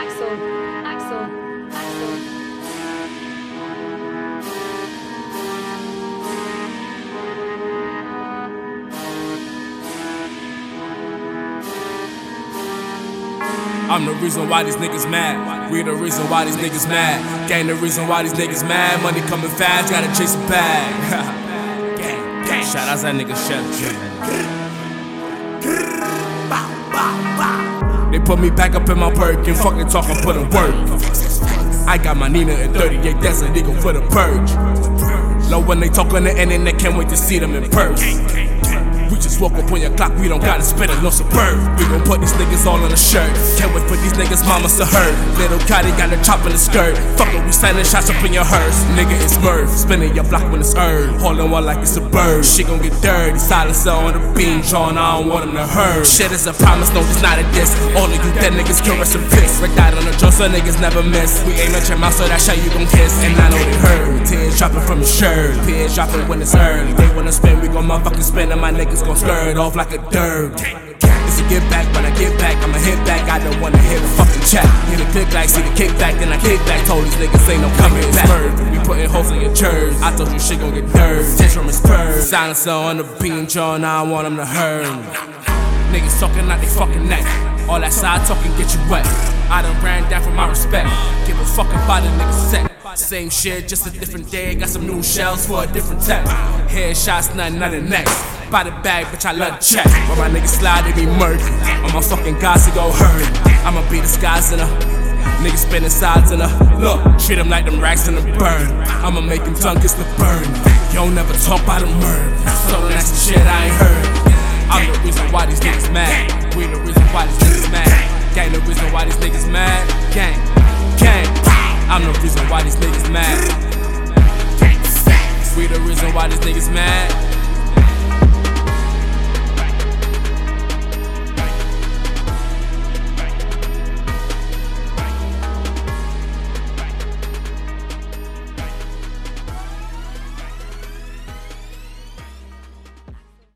Axel, Axel, Axel. I'm the reason why these niggas mad. We the reason why these niggas mad. Gang the reason why these niggas mad. Money coming fast, gotta chase a bag. gang, gang. Shout out that nigga Sheff They put me back up in my perk and fucking talk and put in work. I got my Nina at 38, that's a nigga for the purge. Love when they talk on the internet, can't wait to see them in person. We just woke up on your clock, we don't gotta spend it, no suburb. We gon' put these niggas all on the shirt. Can't wait for these niggas' mamas to hurt. Little Carty got a chop in the skirt. Fuck it, we signing shots up in your hearse. Nigga, it's Murph. Spinning your block when it's earned. Holding one like it's a bird. Shit gon' get dirty. Silencer on the beam, drawn, I don't want them to hurt. Shit is a promise, no, it's not a diss. All of you dead niggas kill rest in piss. Rick died on the drum, so niggas never miss. We aim at your mouth, so that shit you gon' kiss. And I know they hurt. Tears dropping from your shirt. Tears dropping when it's early. They wanna spin, we gon' motherfucking spin, and my niggas gon' skirt off like a dirt. It's a get back, when I get back, I'ma hit back. I don't wanna hear the fucking chat. Hear the click like, see the kickback, then I kick back. Told these niggas ain't no coming back. We putting holes in your church. I told you shit gon' get dirt. Tits from his purse. Silencer on the beam, John. I want him to hurt. Niggas talking out they fucking neck. All that side talking get you wet. I done ran down for my respect. Give a fuck about a nigga set. Same shit, just a different day. Got some new shells for a different tech. Headshots, nothing, nothing next. By the bag, bitch, I love check. When my niggas slide, they be murky. On my fucking guys, to go hurry. I'ma be disguised in a. Niggas spinning sides in a. Look, treat them like them racks in the burn. I'ma make them dunk, it's the burn. You don't never talk about the murder. Reason why these niggas mad. We the reason why these niggas mad.